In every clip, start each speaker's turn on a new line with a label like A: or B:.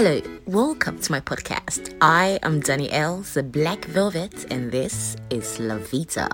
A: Hello, welcome to my podcast. I am Danielle, the Black Velvet, and this is La Vita.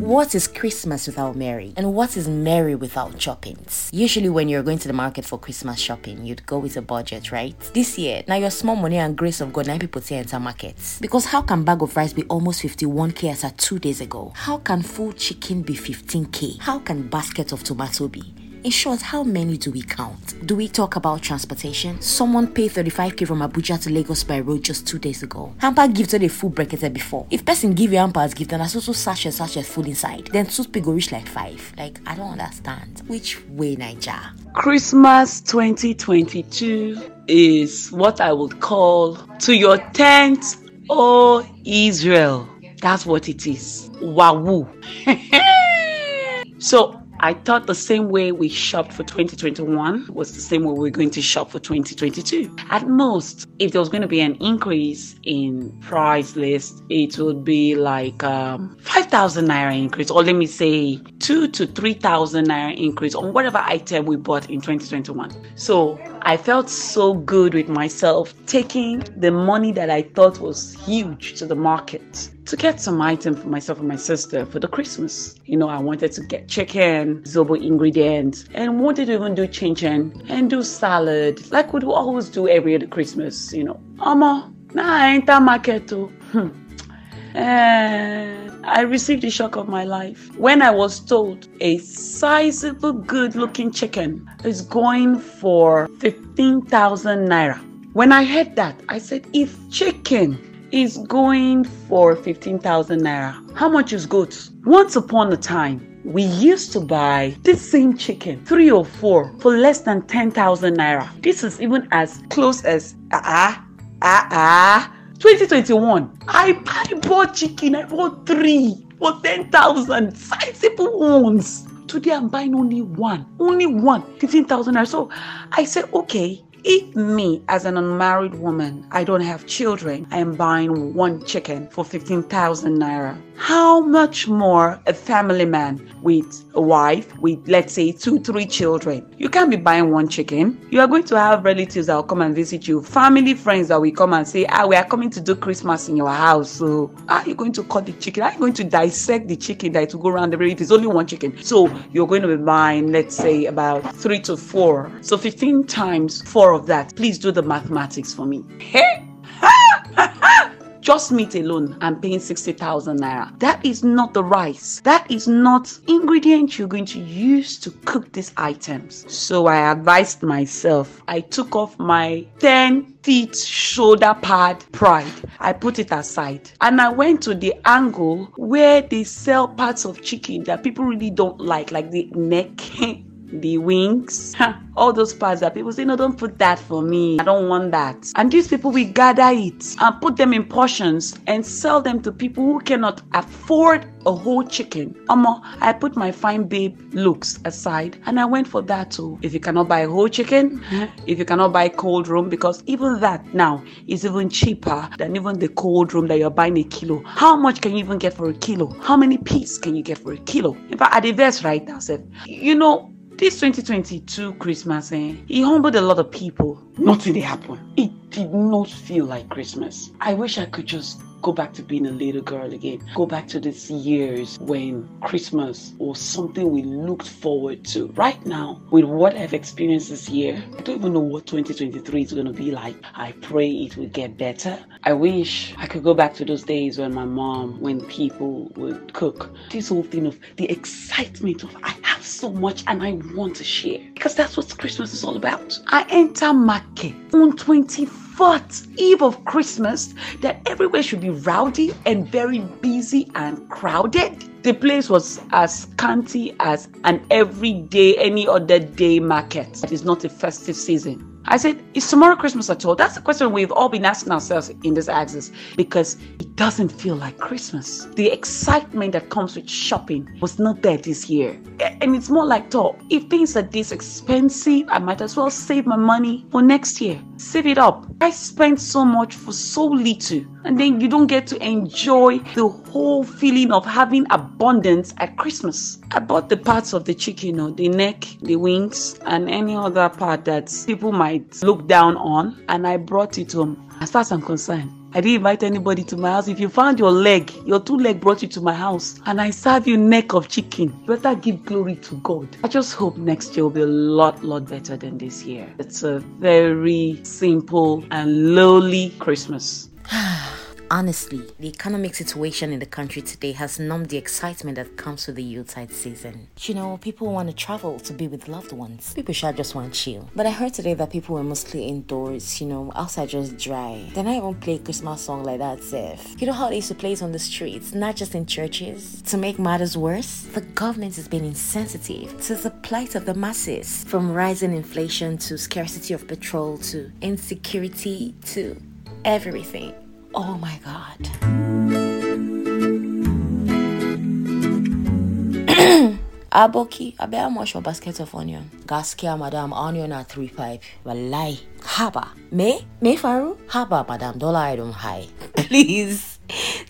A: What is Christmas without Mary? And what is Mary without shoppings? Usually, when you're going to the market for Christmas shopping, you'd go with a budget, right? This year, now your small money and grace of God, nine people say enter markets. Because how can bag of rice be almost 51k as at two days ago? How can full chicken be 15k? How can basket of tomato be? In short, how many do we count? Do we talk about transportation? Someone paid 35k from Abuja to Lagos by road just two days ago. Hamper gifted a full bracketed before. If person give you hamper as gift and also such and such a food inside, then toothpick go reach like five. Like I don't understand. Which way, Niger?
B: Christmas 2022 is what I would call to your tent, oh Israel. That's what it is. Wahoo. so I thought the same way we shopped for 2021 was the same way we're going to shop for 2022. At most, if there was going to be an increase in price list, it would be like um, 5,000 naira increase, or let me say two to 3,000 naira increase on whatever item we bought in 2021. So I felt so good with myself taking the money that I thought was huge to the market to get some item for myself and my sister for the Christmas. You know, I wanted to get chicken, zobo ingredients, and wanted to even do chinchin and do salad like we always do every other Christmas. You know, Mama, nah, I enter market too. Hmm. And I received the shock of my life when I was told a sizable, good looking chicken is going for 15,000 naira. When I heard that, I said, if chicken is going for 15,000 naira, how much is goat? Once upon a time, we used to buy this same chicken, three or four, for less than 10,000 naira. This is even as close as ah ah ah 2021. I, I bought chicken, I bought three for 10,000, sizable ones. Today I'm buying only one, only one, 15,000 naira. So I said, okay, if me, as an unmarried woman, I don't have children, I am buying one chicken for 15,000 naira, how much more a family man with a wife, with let's say two, three children? You can't be buying one chicken. You are going to have relatives that will come and visit you, family, friends that will come and say, Ah, we are coming to do Christmas in your house. So, are you going to cut the chicken? Are you going to dissect the chicken that will go around the if it's only one chicken? So, you're going to be buying, let's say, about three to four. So, 15 times four of that. Please do the mathematics for me. Hey! Just meat alone i'm paying 60,000 naira. That is not the rice. That is not ingredient you're going to use to cook these items. So i advised myself. I took off my 10 feet shoulder pad pride. I put it aside. And i went to the angle where they sell parts of chicken that people really don't like like the neck the wings, all those parts that people say, no, don't put that for me. I don't want that. And these people will gather it and put them in portions and sell them to people who cannot afford a whole chicken. Amo, I put my fine babe looks aside and I went for that too. If you cannot buy a whole chicken, mm-hmm. if you cannot buy cold room, because even that now is even cheaper than even the cold room that you're buying a kilo. How much can you even get for a kilo? How many pieces can you get for a kilo? In fact, at the verse right now, said, you know, this 2022 Christmas, eh, he humbled a lot of people. Nothing did happen. It did not feel like Christmas. I wish I could just go back to being a little girl again. Go back to these years when Christmas was something we looked forward to. Right now, with what I've experienced this year, I don't even know what 2023 is going to be like. I pray it will get better. I wish I could go back to those days when my mom, when people would cook. This whole thing of the excitement of I so much and I want to share. Because that's what Christmas is all about. I enter market on 24th eve of Christmas that everywhere should be rowdy and very busy and crowded. The place was as scanty as an everyday, any other day market. It is not a festive season. I said, Is tomorrow Christmas at all? That's the question we've all been asking ourselves in this axis because it doesn't feel like Christmas. The excitement that comes with shopping was not there this year. And it's more like, talk. If things are this expensive, I might as well save my money for next year. Save it up. I spent so much for so little, and then you don't get to enjoy the whole feeling of having abundance at Christmas. I bought the parts of the chicken, you know, the neck, the wings, and any other part that people might look down on, and I brought it home. As far as I'm concerned, I didn't invite anybody to my house. If you found your leg, your two leg brought you to my house, and I serve you neck of chicken, better give glory to God. I just hope next year will be a lot, lot better than this year. It's a very simple and lowly Christmas.
A: Honestly, the economic situation in the country today has numbed the excitement that comes with the Yuletide season. You know, people want to travel to be with loved ones. People should just want to chill. But I heard today that people were mostly indoors, you know, outside just dry. Then I even play a Christmas song like that, Seth. You know how they used to play it on the streets, not just in churches? To make matters worse, the government has been insensitive to the plight of the masses. From rising inflation to scarcity of petrol to insecurity to everything. Oh my god. Aboki, I how much for basket of onion? Gaskia, madam, onion at three five. Wallahi. Haba. Me? Me Faru? Haba, madam, dollar I don't high. Please.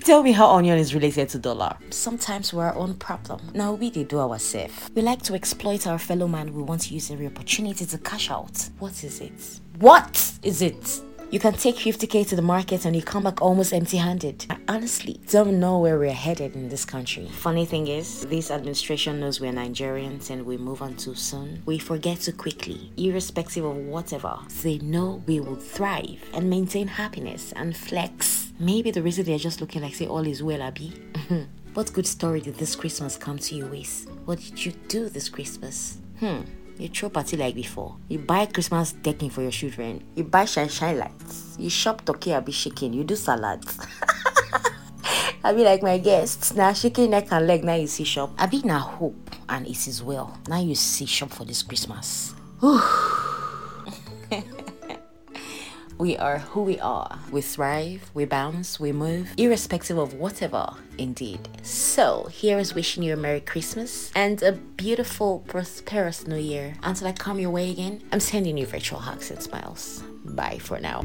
A: Tell me how onion is related to dollar. Sometimes we're our own problem. Now we they do ourselves. We like to exploit our fellow man. We want to use every opportunity to cash out. What is it? What is it? You can take 50k to the market and you come back almost empty handed. I honestly don't know where we're headed in this country. Funny thing is, this administration knows we're Nigerians and we move on too soon. We forget too quickly, irrespective of whatever. They know we will thrive and maintain happiness and flex. Maybe the reason they're just looking like, say, all is well, Abby. what good story did this Christmas come to you with? What did you do this Christmas? Hmm. You throw party like before. You buy Christmas decking for your children. You buy shine lights. You shop turkey I be shaking. You do salads. I be like my guests. Now shaking neck and leg. Now you see shop. I be now hope and it is well. Now you see shop for this Christmas. We are who we are. We thrive, we bounce, we move, irrespective of whatever, indeed. So, here is wishing you a Merry Christmas and a beautiful, prosperous New Year. Until I come your way again, I'm sending you virtual hugs and smiles. Bye for now.